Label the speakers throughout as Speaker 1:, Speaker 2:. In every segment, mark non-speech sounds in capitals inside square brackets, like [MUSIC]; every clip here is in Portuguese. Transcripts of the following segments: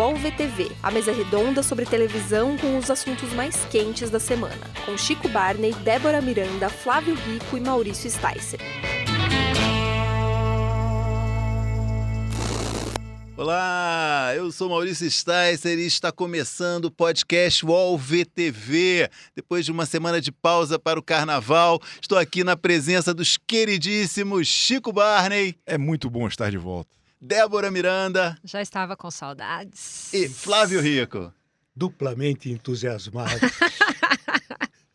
Speaker 1: UOL VTV, a mesa redonda sobre televisão com os assuntos mais quentes da semana, com Chico Barney, Débora Miranda, Flávio Rico e Maurício Sticer.
Speaker 2: Olá, eu sou Maurício Sticer e está começando o podcast UOL VTV. Depois de uma semana de pausa para o carnaval, estou aqui na presença dos queridíssimos Chico Barney.
Speaker 3: É muito bom estar de volta.
Speaker 2: Débora Miranda.
Speaker 4: Já estava com saudades.
Speaker 2: E Flávio Rico.
Speaker 5: Duplamente entusiasmado. [LAUGHS]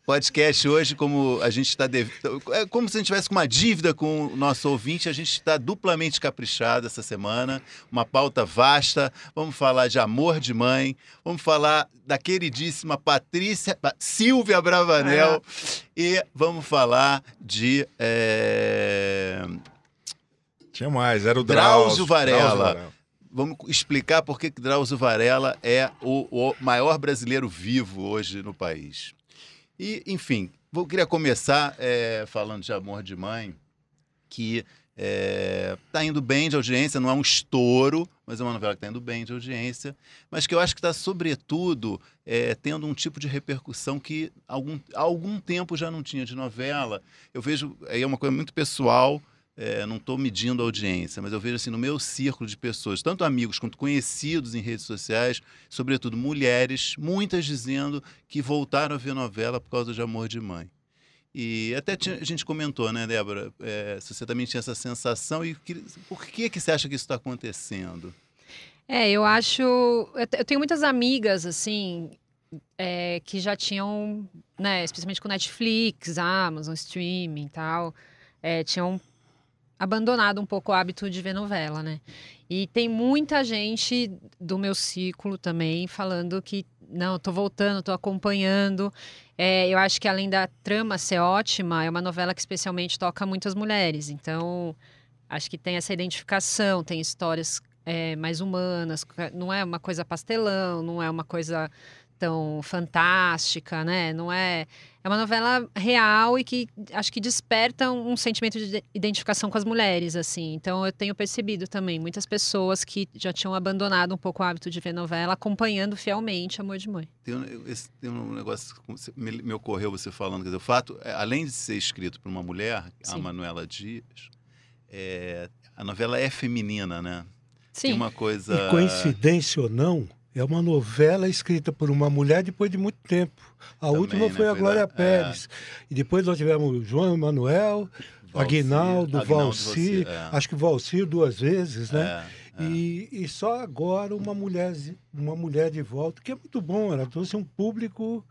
Speaker 2: podcast hoje, como a gente está. Dev... É como se a gente tivesse uma dívida com o nosso ouvinte, a gente está duplamente caprichado essa semana. Uma pauta vasta. Vamos falar de amor de mãe, vamos falar da queridíssima Patrícia, Silvia Bravanel, é. e vamos falar de. É...
Speaker 3: Tinha mais, era o
Speaker 2: Drauzio, Drauzio Varela. Drauzio Varela. Vamos explicar por que Drauzio Varela é o, o maior brasileiro vivo hoje no país. E, enfim, vou queria começar é, falando de Amor de Mãe, que está é, indo bem de audiência, não é um estouro, mas é uma novela que está indo bem de audiência, mas que eu acho que está, sobretudo, é, tendo um tipo de repercussão que algum, há algum tempo já não tinha de novela. Eu vejo, aí é uma coisa muito pessoal, é, não estou medindo a audiência, mas eu vejo assim no meu círculo de pessoas, tanto amigos quanto conhecidos em redes sociais, sobretudo mulheres, muitas dizendo que voltaram a ver novela por causa de Amor de Mãe. E até a gente comentou, né, Débora, é, se você também tinha essa sensação e que, por que que você acha que isso está acontecendo?
Speaker 4: É, eu acho, eu tenho muitas amigas assim é, que já tinham, né, especialmente com Netflix, Amazon, streaming e tal, é, tinham abandonado um pouco o hábito de ver novela, né? E tem muita gente do meu ciclo também falando que não, tô voltando, tô acompanhando. É, eu acho que além da trama ser ótima, é uma novela que especialmente toca muitas mulheres. Então, acho que tem essa identificação, tem histórias é, mais humanas, não é uma coisa pastelão, não é uma coisa tão fantástica, né? Não é é uma novela real e que acho que desperta um sentimento de identificação com as mulheres, assim. Então eu tenho percebido também muitas pessoas que já tinham abandonado um pouco o hábito de ver novela, acompanhando fielmente Amor de Mãe.
Speaker 2: Tem um, esse, tem um negócio que me, me, ocorreu você falando, quer dizer, o fato, é, além de ser escrito por uma mulher, Sim. a Manuela Dias, é, a novela é feminina, né?
Speaker 4: Sim.
Speaker 2: Tem uma coisa.
Speaker 5: E coincidência ou não, é uma novela escrita por uma mulher depois de muito tempo. A Também, última foi né? a Glória é. Pérez. É. E depois nós tivemos João Emanuel, Aguinaldo, Valcir, é. acho que Valcir duas vezes, né? É, é. E, e, só agora uma mulher, uma mulher de volta, que é muito bom. Ela trouxe um público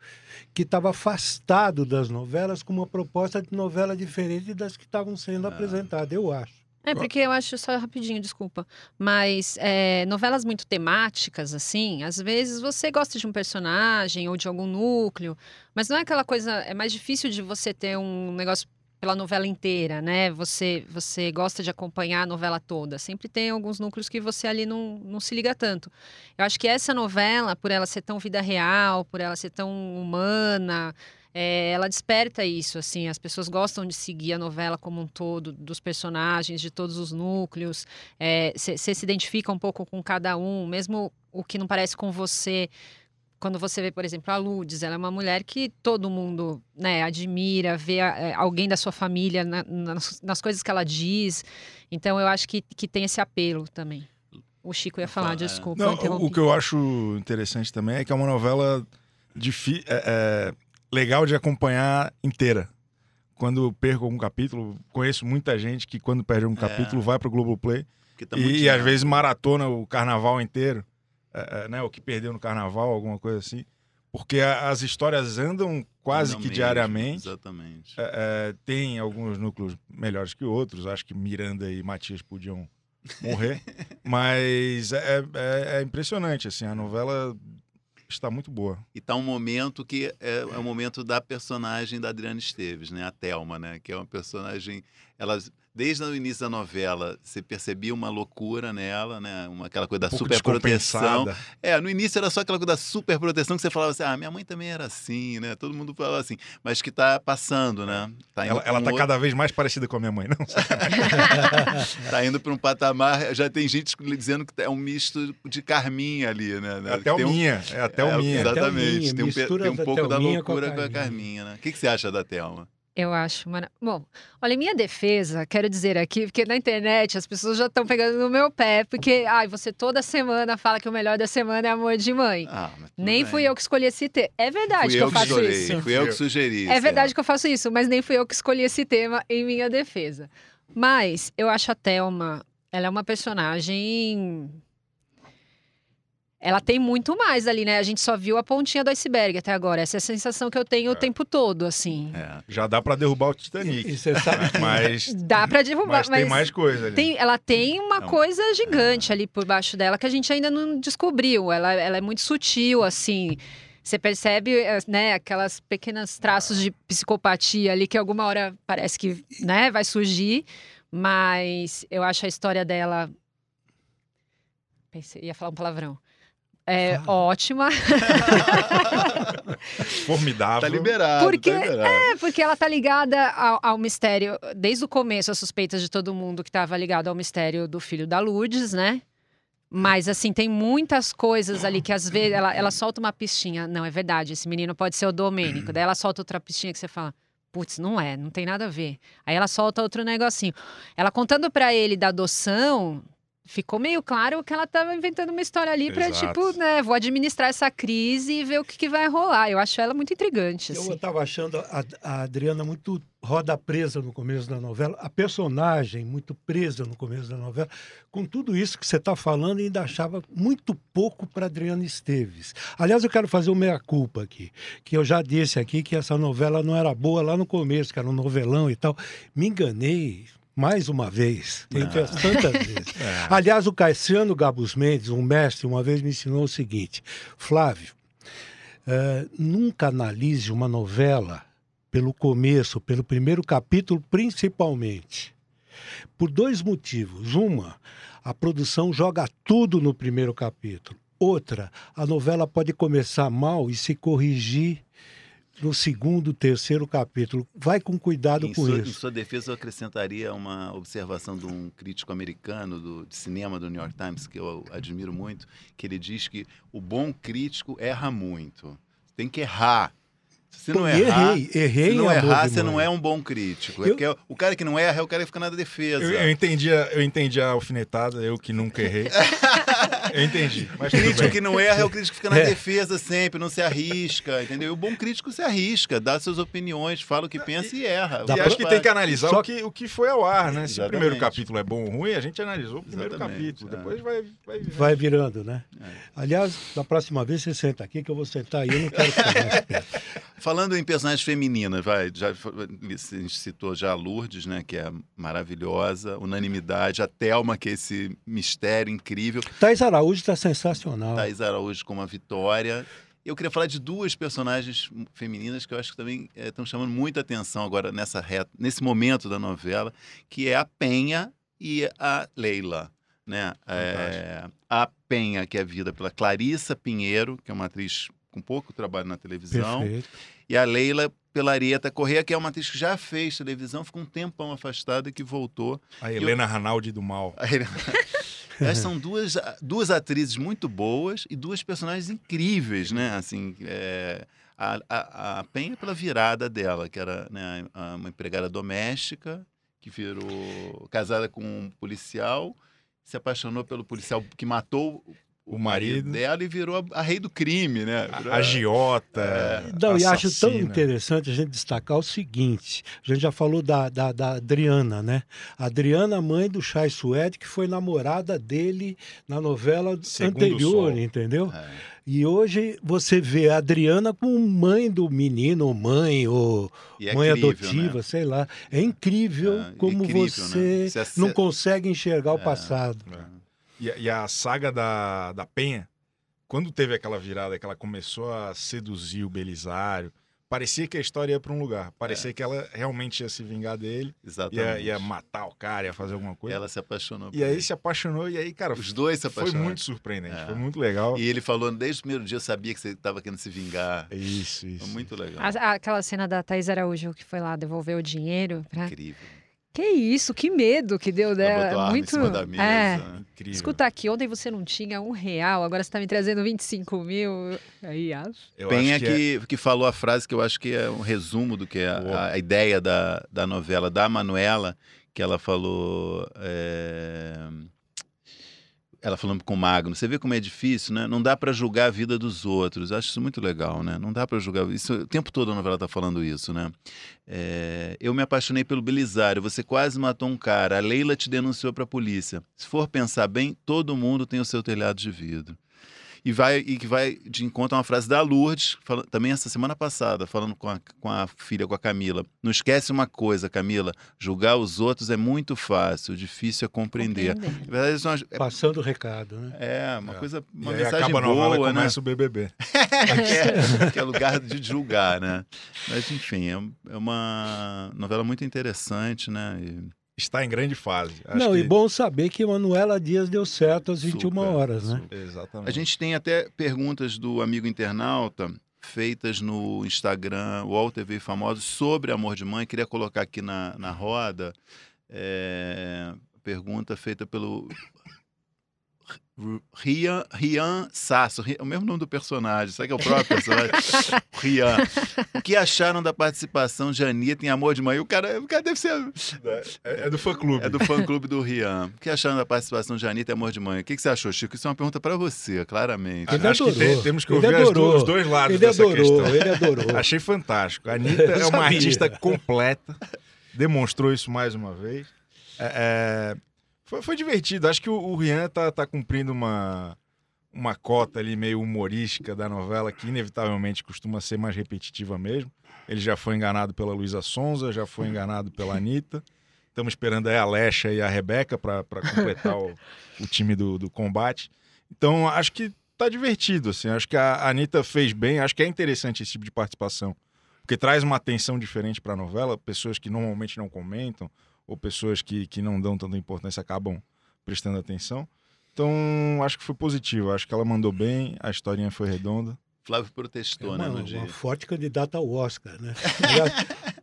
Speaker 5: que estava afastado das novelas com uma proposta de novela diferente das que estavam sendo é. apresentadas, eu acho.
Speaker 4: É, porque eu acho, só rapidinho, desculpa, mas é, novelas muito temáticas, assim, às vezes você gosta de um personagem ou de algum núcleo, mas não é aquela coisa, é mais difícil de você ter um negócio pela novela inteira, né? Você, você gosta de acompanhar a novela toda. Sempre tem alguns núcleos que você ali não, não se liga tanto. Eu acho que essa novela, por ela ser tão vida real, por ela ser tão humana, é, ela desperta isso, assim, as pessoas gostam de seguir a novela como um todo, dos personagens, de todos os núcleos, você é, se identifica um pouco com cada um, mesmo o que não parece com você, quando você vê, por exemplo, a Lourdes, ela é uma mulher que todo mundo né, admira, vê é, alguém da sua família na, nas, nas, coisas que ela diz, então eu acho que, que tem esse apelo também. O Chico ia falar, desculpa.
Speaker 3: Não, o que eu acho interessante também é que é uma novela difícil. É, é legal de acompanhar inteira. Quando perco algum capítulo, conheço muita gente que quando perde um é. capítulo vai para o Globoplay tá e, e às vezes maratona o carnaval inteiro, é, é, né? O que perdeu no carnaval, alguma coisa assim. Porque a, as histórias andam quase que diariamente.
Speaker 2: Exatamente.
Speaker 3: É, é, tem alguns núcleos melhores que outros. Acho que Miranda e Matias podiam morrer. [LAUGHS] mas é, é, é, impressionante, assim, a novela está muito boa.
Speaker 2: E está um momento que é, é o momento da personagem da Adriana Esteves, né? A Thelma, né? Que é uma personagem... Ela desde o início da novela, você percebia uma loucura nela, né? Uma, aquela coisa da
Speaker 3: Um
Speaker 2: superproteção. É, no início era só aquela coisa da superproteção que você falava assim, ah, minha mãe também era assim, né? Todo mundo falava assim, mas que tá passando, né? Tá
Speaker 3: Ela, ela
Speaker 2: um
Speaker 3: tá
Speaker 2: outro-
Speaker 3: cada vez mais parecida com a minha mãe, não? [LAUGHS]
Speaker 2: tá indo para um patamar, já tem gente dizendo que é um misto de Carminha ali, né?
Speaker 3: É até o
Speaker 2: um-
Speaker 3: minha, é até
Speaker 2: é,
Speaker 3: o minha.
Speaker 5: Até o
Speaker 2: Exatamente,
Speaker 5: Minha,
Speaker 2: tem um, tem um
Speaker 5: da
Speaker 2: pouco da
Speaker 5: Thelminha com a
Speaker 2: loucura com a
Speaker 5: Carminha.
Speaker 2: Carminha, né? O que, que você acha da Thelma?
Speaker 4: Eu acho mara... Bom, olha, em minha defesa, quero dizer aqui, porque na internet as pessoas já estão pegando no meu pé, porque, ai, você toda semana fala que o melhor da semana é amor de mãe.
Speaker 2: Ah,
Speaker 4: Nem
Speaker 2: bem.
Speaker 4: fui eu que escolhi esse tema. É verdade
Speaker 2: Fui
Speaker 4: que
Speaker 2: eu
Speaker 4: eu faço
Speaker 2: escolhi,
Speaker 4: isso.
Speaker 2: Fui eu que sugeri.
Speaker 4: É verdade que eu faço isso, mas nem fui eu que escolhi esse tema em minha defesa. Mas eu acho a Thelma, ela é uma personagem. Ela tem muito mais ali, né? A gente só viu a pontinha do iceberg até agora. Essa é a sensação que eu tenho o tempo todo, assim.
Speaker 2: É.
Speaker 3: Já dá pra derrubar o Titanic.
Speaker 5: E você sabe que
Speaker 3: Mas, [LAUGHS]
Speaker 4: Dá pra derrubar,
Speaker 3: mas tem mais coisa ali.
Speaker 4: Tem- ela tem uma
Speaker 2: Não.
Speaker 4: coisa gigante ali por baixo dela que a gente ainda não descobriu. Ela, ela é muito sutil, assim. Você percebe, eh, né, aquelas pequenos traços de psicopatia ali que alguma hora parece que, né, vai surgir. Mas eu acho a história dela. Pensei, ia falar um palavrão. É
Speaker 5: Fala.
Speaker 4: ótima. [LAUGHS]
Speaker 3: Formidável.
Speaker 2: Tá liberado.
Speaker 4: Porque-
Speaker 2: tá liberado.
Speaker 4: É, porque ela tá ligada ao, ao mistério, desde o começo, as suspeitas de todo mundo que tava ligado ao mistério do filho da Lourdes, né? Mas, assim, tem muitas coisas ali que às vezes ela, ela solta uma pistinha. Não, é verdade, esse menino pode ser o Domênico. Daí ela solta outra pistinha que você fala. Putz, não é, não tem nada a ver. Aí ela solta outro negocinho. Ela contando pra ele da adoção, ficou meio claro que ela tava inventando uma história ali pra,
Speaker 3: Exato.
Speaker 4: tipo, né, vou administrar essa crise e ver o que, que vai rolar. Eu acho ela muito intrigante, assim.
Speaker 5: Eu estava achando a, a Adriana muito roda presa no começo da novela, a personagem muito presa no começo da novela. Com tudo isso que você está falando, ainda achava muito pouco para Adriana Esteves. Aliás, eu quero fazer uma meia-culpa aqui, que eu já disse aqui que essa novela não era boa lá no começo, que era um novelão e tal. Me enganei. Mais uma vez, entre as tantas vezes. [LAUGHS]
Speaker 3: É.
Speaker 5: Aliás, o Cassiano Gabus Mendes, um mestre, uma vez me ensinou o seguinte: Flávio, eh, nunca analise uma novela pelo começo, pelo primeiro capítulo, principalmente. Por dois motivos. Uma, a produção joga tudo no primeiro capítulo. Outra, a novela pode começar mal e se corrigir no segundo, terceiro capítulo. Vai com cuidado
Speaker 2: Em
Speaker 5: com
Speaker 2: sua, em
Speaker 5: isso.
Speaker 2: sua defesa, eu acrescentaria uma observação de um crítico americano do, de cinema do New York Times, que eu admiro muito, que ele diz que o bom crítico erra muito. Tem que errar. Se
Speaker 5: Pô,
Speaker 2: não errar,
Speaker 5: errei, errei
Speaker 2: se não errar, você não é um bom crítico. É
Speaker 5: Eu-
Speaker 2: porque o cara que não erra é o cara que fica na defesa.
Speaker 3: Eu, eu entendi a, eu entendi a alfinetada, eu que nunca errei. [LAUGHS] eu entendi. Mas
Speaker 2: O crítico
Speaker 3: bem.
Speaker 2: que não erra é o crítico que fica na
Speaker 5: É.
Speaker 2: defesa sempre, não se arrisca, entendeu? E o bom crítico se arrisca, dá suas opiniões, fala o que pensa e erra.
Speaker 3: E acho que tem que analisar
Speaker 5: Só
Speaker 3: o, que, o que foi ao ar, né? Se o
Speaker 2: Exatamente.
Speaker 3: primeiro capítulo é bom ou ruim, a gente analisou o primeiro
Speaker 2: Exatamente,
Speaker 3: capítulo.
Speaker 2: é.
Speaker 3: Depois vai, vai,
Speaker 5: Vai virando, né?
Speaker 2: É.
Speaker 5: Aliás, da próxima vez você senta aqui, que eu vou sentar aí, eu não quero ficar mais perto. [LAUGHS]
Speaker 2: Falando em personagens femininas, vai, já a gente citou já a Lourdes, né, que é maravilhosa, unanimidade, a Thelma, que é esse mistério incrível,
Speaker 5: Thais Araújo está sensacional.
Speaker 2: Thais Araújo com uma vitória. Eu queria falar de duas personagens femininas que eu acho que também estão chamando muita atenção agora nessa reta, nesse momento da novela, que é a Penha e a Leila. Né? É, a Penha, que é vivida pela Clarissa Pinheiro, que é uma atriz com pouco trabalho na televisão,
Speaker 5: Perfeito.
Speaker 2: E a Leila pela Arieta Correia, que é uma atriz que já fez televisão, ficou um tempão afastada e que voltou.
Speaker 3: A Helena Ranaldi do Mal.
Speaker 2: Essas [LAUGHS] são duas, duas atrizes muito boas e duas personagens incríveis, né? Assim, é, a, a, a Penha pela virada dela, que era né, uma empregada doméstica, que virou casada com um policial, se apaixonou pelo policial que matou
Speaker 3: O marido.
Speaker 2: dela e virou a, a rei do crime, né? Virou
Speaker 3: A agiota.
Speaker 2: É.
Speaker 5: Não, e acho tão interessante a gente destacar o seguinte: a gente já falou da, da, da Adriana, né? A Adriana, mãe do Chai Suede, que foi namorada dele na novela
Speaker 3: Segundo
Speaker 5: anterior,
Speaker 3: Sol.
Speaker 5: entendeu?
Speaker 2: É.
Speaker 5: E hoje você vê a Adriana com mãe do menino, ou mãe, ou
Speaker 2: é
Speaker 5: mãe
Speaker 2: incrível,
Speaker 5: adotiva,
Speaker 2: né?
Speaker 5: sei lá. É incrível
Speaker 2: É,
Speaker 5: como
Speaker 2: incrível,
Speaker 5: você
Speaker 2: né? Você ace-
Speaker 5: não consegue enxergar o
Speaker 2: É.
Speaker 5: passado.
Speaker 3: E, a- e a saga da, da Penha, quando teve aquela virada que ela começou a seduzir o Belisário, parecia que a história ia para um lugar. Parecia é. que ela realmente ia se vingar dele.
Speaker 2: Exatamente.
Speaker 3: Ia, ia, matar o cara, ia fazer alguma coisa.
Speaker 2: Ela se apaixonou.
Speaker 3: E aí ele. se apaixonou, e aí, cara.
Speaker 2: Os dois se apaixonaram.
Speaker 3: Foi muito surpreendente, é. foi muito legal.
Speaker 2: E ele falou, desde o primeiro dia eu sabia que você estava querendo se vingar.
Speaker 3: Isso, isso.
Speaker 2: Foi muito legal.
Speaker 4: A, aquela cena da Thais Araújo que foi lá devolver o dinheiro. Pra...
Speaker 2: Incrível.
Speaker 4: Que isso, que medo que deu dela.
Speaker 2: Ela
Speaker 4: Muito.
Speaker 2: Em cima da mesa.
Speaker 4: É.
Speaker 3: Incrível.
Speaker 4: Escuta aqui, ontem você não tinha um real, agora você está me trazendo 25 mil. Aí acho.
Speaker 2: Eu Penha acho que, que, é... que, falou a frase que eu acho que é um resumo do que é a, a, ideia da, da novela da Manuela, que ela falou. É ela falando com o Magno, você vê como é difícil, né? Não dá para julgar a vida dos outros. Acho isso muito legal, né? Não dá para julgar. Isso, o tempo todo a novela tá falando isso, né? É... eu me apaixonei pelo Belisário. Você quase matou um cara. A Leila te denunciou para a polícia. Se for pensar bem, todo mundo tem o seu telhado de vidro e vai e que vai de encontro a uma frase da Lourdes, fala, também essa semana passada, falando com a, com a filha, com a Camila. Não esquece uma coisa, Camila, julgar os outros é muito fácil, difícil é compreender.
Speaker 5: compreender. Verdade, é, Passando o recado, né?
Speaker 2: É, uma é. coisa, uma
Speaker 3: e
Speaker 2: mensagem
Speaker 3: acaba
Speaker 2: boa,
Speaker 3: a novela,
Speaker 2: né?
Speaker 3: começa o BBB. [LAUGHS]
Speaker 2: é, que é lugar de julgar, né? Mas enfim, é, é uma novela muito interessante, né? E
Speaker 3: está em grande fase. Acho
Speaker 5: Não,
Speaker 3: que...
Speaker 5: e bom saber que Manuela Dias deu certo às 21 super, horas, né?
Speaker 3: Super. Exatamente.
Speaker 2: A gente tem até perguntas do amigo internauta feitas no Instagram, UOL TV Famosos, sobre Amor de Mãe. Queria colocar aqui na, na roda. É, pergunta feita pelo Rian, Rian Sasso, o mesmo nome do personagem, sabe que é o próprio personagem? [LAUGHS] Rian. O que acharam da participação de Anitta em Amor de Mãe? O cara, o cara deve ser.
Speaker 3: É, é do fã clube.
Speaker 2: É do fã clube do Rian. O que acharam da participação de Anitta em Amor de Mãe? O que, que você achou, Chico? Isso é uma pergunta para você, claramente.
Speaker 5: Ele
Speaker 3: Acho
Speaker 5: adorou.
Speaker 3: que tem, temos que ouvir os dois lados
Speaker 5: ele
Speaker 3: dessa
Speaker 5: adorou,
Speaker 3: questão.
Speaker 5: Ele adorou. [LAUGHS]
Speaker 3: Achei fantástico. A [LAUGHS] Anitta é uma artista completa, demonstrou isso mais uma vez. É, é foi, foi divertido. Acho que o, o Rian tá, tá cumprindo uma, uma cota ali meio humorística da novela, que inevitavelmente costuma ser mais repetitiva mesmo. Ele já foi enganado pela Luísa Sonza, já foi enganado pela [LAUGHS] Anitta. Estamos esperando aí a Lecha e a Rebeca para completar o, o, time do, do combate. Então, acho que tá divertido, assim. Acho que a Anitta fez bem. Acho que é interessante esse tipo de participação. Porque traz uma atenção diferente para a novela, pessoas que normalmente não comentam, ou pessoas que, que não dão tanta importância acabam prestando atenção. Então, acho que foi positivo. Acho que ela mandou bem, a historinha foi redonda.
Speaker 2: Flávio protestou, é
Speaker 5: uma,
Speaker 2: né?
Speaker 5: No
Speaker 2: uma
Speaker 5: forte candidata ao Oscar, né? [LAUGHS]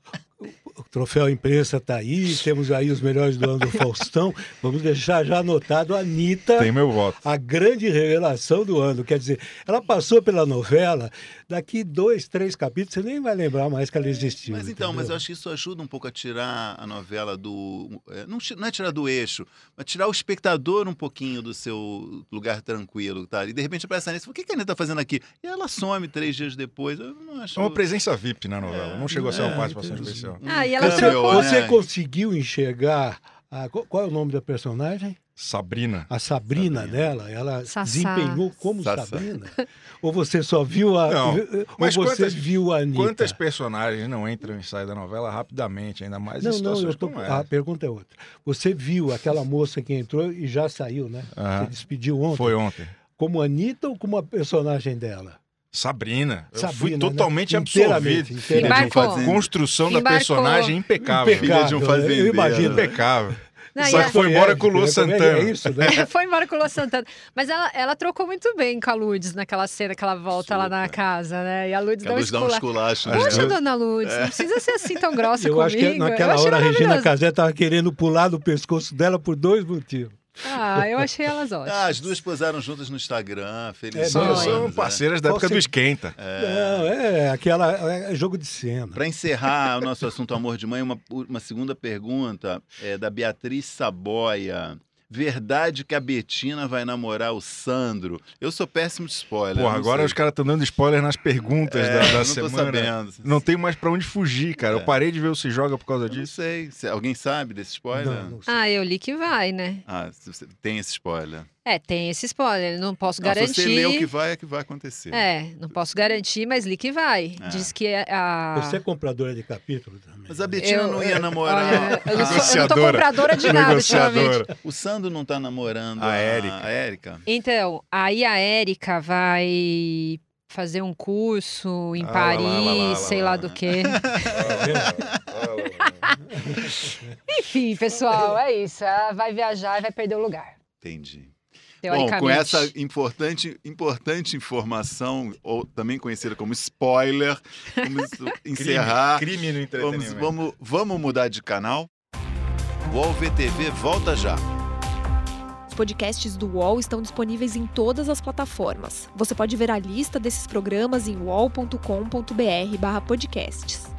Speaker 5: troféu imprensa está aí, temos aí os melhores do ano do Faustão. Vamos deixar já anotado a Anitta.
Speaker 3: Tem meu voto.
Speaker 5: A grande revelação do ano. Quer dizer, ela passou pela novela, daqui dois, três capítulos, você nem vai lembrar mais que ela existiu.
Speaker 2: Mas então,
Speaker 5: entendeu?
Speaker 2: mas eu acho que isso ajuda um pouco a tirar a novela do. É, não, não é tirar do eixo, mas tirar o espectador um pouquinho do seu lugar tranquilo, tá? E de repente aparece a Anitta o que a Anitta está fazendo aqui? E ela some três dias depois. Eu não acho.
Speaker 3: É uma presença VIP na novela, é, não chegou a ser uma
Speaker 5: é,
Speaker 3: participação especial.
Speaker 4: Ah, e ela
Speaker 5: você,
Speaker 4: trocou.
Speaker 5: Você
Speaker 2: né?
Speaker 5: conseguiu enxergar. A, qual é o nome da personagem?
Speaker 3: Sabrina.
Speaker 5: A Sabrina,
Speaker 2: Sabrina.
Speaker 5: dela, ela
Speaker 4: Sassá.
Speaker 5: desempenhou como
Speaker 2: Sassá.
Speaker 5: Sabrina? Ou você só viu a.
Speaker 3: Não,
Speaker 5: ou
Speaker 3: mas
Speaker 5: você
Speaker 3: quantas-
Speaker 5: viu a Anitta?
Speaker 3: Quantas personagens não entram e saem da novela rapidamente, ainda mais em
Speaker 5: Não, não, eu tô,
Speaker 3: como
Speaker 5: a pergunta é outra. Você viu aquela moça que entrou e já saiu, né?
Speaker 3: Aham.
Speaker 5: Você despediu ontem.
Speaker 3: Foi ontem.
Speaker 5: Como Anitta ou como a personagem dela?
Speaker 3: Sabrina. Eu
Speaker 5: Sabrina,
Speaker 3: fui
Speaker 5: né?
Speaker 3: totalmente
Speaker 5: Inteiramente,
Speaker 3: absorvido.
Speaker 5: inteiramente.
Speaker 4: Embarcou.
Speaker 2: fazendeiro.
Speaker 3: Construção da
Speaker 4: Embarcou.
Speaker 3: personagem impecável.
Speaker 2: Filha de um
Speaker 5: Impecável,
Speaker 2: fazendeiro.
Speaker 5: Eu imagino.
Speaker 3: Impecável.
Speaker 4: Não,
Speaker 3: Só que foi embora com o Lu
Speaker 5: É, é
Speaker 3: Santana.
Speaker 5: É isso, né?
Speaker 4: Foi embora com o Lua Santana. Mas ela, ela trocou muito bem com a Lourdes naquela cena que ela volta lá na
Speaker 2: Super.
Speaker 4: casa, né? E a Lourdes
Speaker 2: a
Speaker 4: dá um
Speaker 2: luz dá um
Speaker 4: esculacho.
Speaker 2: né?
Speaker 4: Poxa, dona Lourdes, não precisa ser assim tão grossa
Speaker 5: Eu
Speaker 4: comigo.
Speaker 5: acho que naquela
Speaker 4: Eu
Speaker 5: hora a Regina. Casé estava querendo pular do pescoço dela por dois motivos.
Speaker 4: Ah, eu achei elas ótimas. [LAUGHS]
Speaker 2: Ah, as duas posaram juntas no Instagram, felizes.
Speaker 5: É,
Speaker 3: São,
Speaker 5: não,
Speaker 3: são
Speaker 2: né?
Speaker 3: parceiras da
Speaker 5: Qual
Speaker 3: época
Speaker 5: se-
Speaker 3: do Esquenta.
Speaker 5: Não, é aquela é jogo de cena.
Speaker 2: Para encerrar [LAUGHS] o nosso assunto Amor de Mãe, uma, uma segunda pergunta é da Beatriz Saboia. Verdade que a Betina vai namorar o Sandro? Eu sou péssimo de spoiler.
Speaker 3: Porra,
Speaker 2: não
Speaker 3: agora
Speaker 2: sei.
Speaker 3: os caras estão dando spoiler nas perguntas
Speaker 2: É,
Speaker 3: da, da
Speaker 2: não
Speaker 3: semana.
Speaker 2: tô sabendo.
Speaker 3: Não tem mais pra onde fugir, cara.
Speaker 2: É.
Speaker 3: Eu parei de ver o Se Joga por causa
Speaker 2: Eu não
Speaker 3: disso.
Speaker 2: sei. Se- Alguém sabe desse spoiler?
Speaker 5: Não, não sei.
Speaker 4: Ah, eu li que vai, né?
Speaker 2: Ah, tem esse spoiler.
Speaker 4: É, tem esse spoiler, não posso
Speaker 2: Não, se
Speaker 4: garantir.
Speaker 2: você lê o que vai, é que vai acontecer.
Speaker 4: É, não posso garantir, mas li que vai.
Speaker 2: É.
Speaker 4: Diz que é a.
Speaker 5: Você é compradora de capítulo também.
Speaker 2: Mas a Betina não ia namorar.
Speaker 4: Olha, eu, não sou, eu não tô compradora de nada ultimamente.
Speaker 2: O Sandro não tá namorando
Speaker 3: A Érica.
Speaker 2: A Érica.
Speaker 4: Então, aí a Érica vai fazer um curso em
Speaker 3: Ah,
Speaker 4: Paris,
Speaker 3: lá, lá, lá, lá,
Speaker 4: sei
Speaker 3: lá.
Speaker 4: lá do que. [LAUGHS]
Speaker 3: Ah, [LAUGHS]
Speaker 4: Enfim, pessoal, é isso. Ela vai viajar e vai perder o lugar.
Speaker 2: Entendi. Bom, com essa importante, importante informação, ou também conhecida como spoiler, vamos [LAUGHS] encerrar.
Speaker 3: Crime, crime no
Speaker 2: Vamos,
Speaker 3: entretenimento.
Speaker 2: vamos, vamos mudar de canal? O UOL VTV volta já.
Speaker 1: Os podcasts do UOL estão disponíveis em todas as plataformas. Você pode ver a lista desses programas em uol.com.br/podcasts.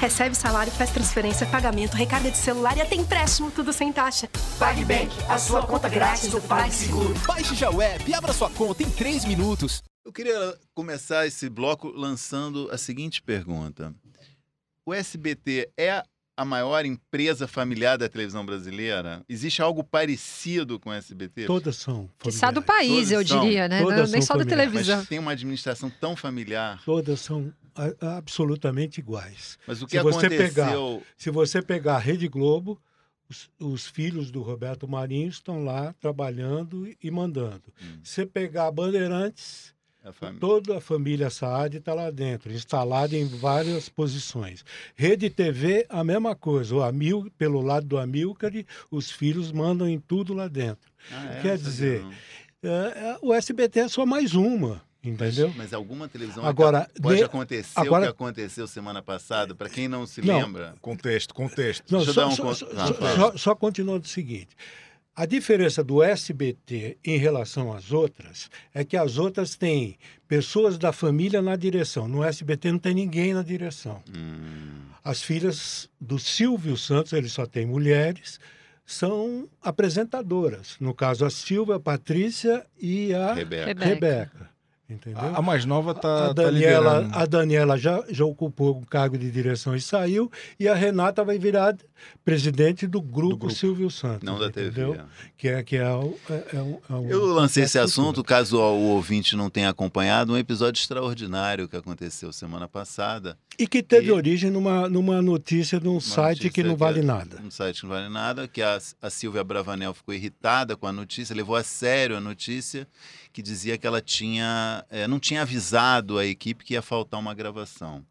Speaker 6: Recebe salário, faz transferência, pagamento, recarga de celular e até empréstimo, tudo sem taxa.
Speaker 7: PagBank, a sua conta grátis do PagSeguro.
Speaker 8: Baixe já o app e abra sua conta em 3 minutos.
Speaker 2: Eu queria começar esse bloco lançando a seguinte pergunta: O SBT é a maior empresa familiar da televisão brasileira? Existe algo parecido com o SBT?
Speaker 5: Todas são.
Speaker 4: Quiçá do país, eu
Speaker 2: Todas são.
Speaker 4: diria, né?
Speaker 5: Todas
Speaker 4: Nem
Speaker 5: são
Speaker 4: só da
Speaker 5: familiares.
Speaker 4: televisão.
Speaker 2: Mas tem uma administração tão familiar.
Speaker 5: Todas são a- absolutamente iguais.
Speaker 2: Mas o
Speaker 5: Se
Speaker 2: que
Speaker 5: você
Speaker 2: aconteceu?
Speaker 5: Se você pegar a Rede Globo, os, os filhos do Roberto Marinho estão lá trabalhando e mandando.
Speaker 2: Hum.
Speaker 5: Se você pegar a Bandeirantes,
Speaker 2: A família.
Speaker 5: toda a família Saad está lá dentro, instalada em várias posições. Rede TV, a mesma coisa. O Amil, pelo lado do Amilcar, os filhos mandam em tudo lá dentro.
Speaker 2: Ah, é?
Speaker 5: quer
Speaker 2: sabia,
Speaker 5: dizer. É, é, o SBT é só mais uma, entendeu?
Speaker 2: Mas alguma televisão
Speaker 5: Agora,
Speaker 2: pode
Speaker 5: ne-
Speaker 2: acontecer
Speaker 5: agora-
Speaker 2: o que aconteceu semana passada, para quem não se
Speaker 5: Não.
Speaker 2: lembra.
Speaker 3: Contexto, contexto.
Speaker 5: Não,
Speaker 2: Deixa eu
Speaker 5: só,
Speaker 2: dar um
Speaker 5: só,
Speaker 2: con-
Speaker 5: só-
Speaker 2: Ah,
Speaker 5: só- só continuando o seguinte. A diferença do SBT em relação às outras é que as outras têm pessoas da família na direção. No SBT não tem ninguém na direção.
Speaker 2: Hum,
Speaker 5: As filhas do Silvio Santos, ele só tem mulheres, são apresentadoras. No caso, a Silvia, a Patrícia e a
Speaker 2: Rebeca.
Speaker 4: Rebeca.
Speaker 5: Entendeu?
Speaker 3: A, a mais nova tá,
Speaker 5: a
Speaker 3: tá
Speaker 5: Daniela,
Speaker 3: liderando.
Speaker 5: a Daniela já, já ocupou um cargo de direção e saiu, e a Renata vai virar presidente do grupo,
Speaker 3: grupo.
Speaker 5: Silvio Santos.
Speaker 2: Não da TV.
Speaker 5: entendeu? Que é, que é, o- é, é um, é um-
Speaker 2: Eu lancei esse
Speaker 5: é
Speaker 2: assunto, caso o ouvinte não tenha acompanhado, um episódio extraordinário que aconteceu semana passada.
Speaker 5: E que teve
Speaker 2: E-
Speaker 5: origem numa, numa notícia de um site que não vale
Speaker 2: é-
Speaker 5: nada.
Speaker 2: Um site que não vale nada, que a, a Silvia Bravanel ficou irritada com a notícia, levou a sério a notícia, que dizia que ela tinha, eh, não tinha avisado a equipe que ia faltar uma gravação.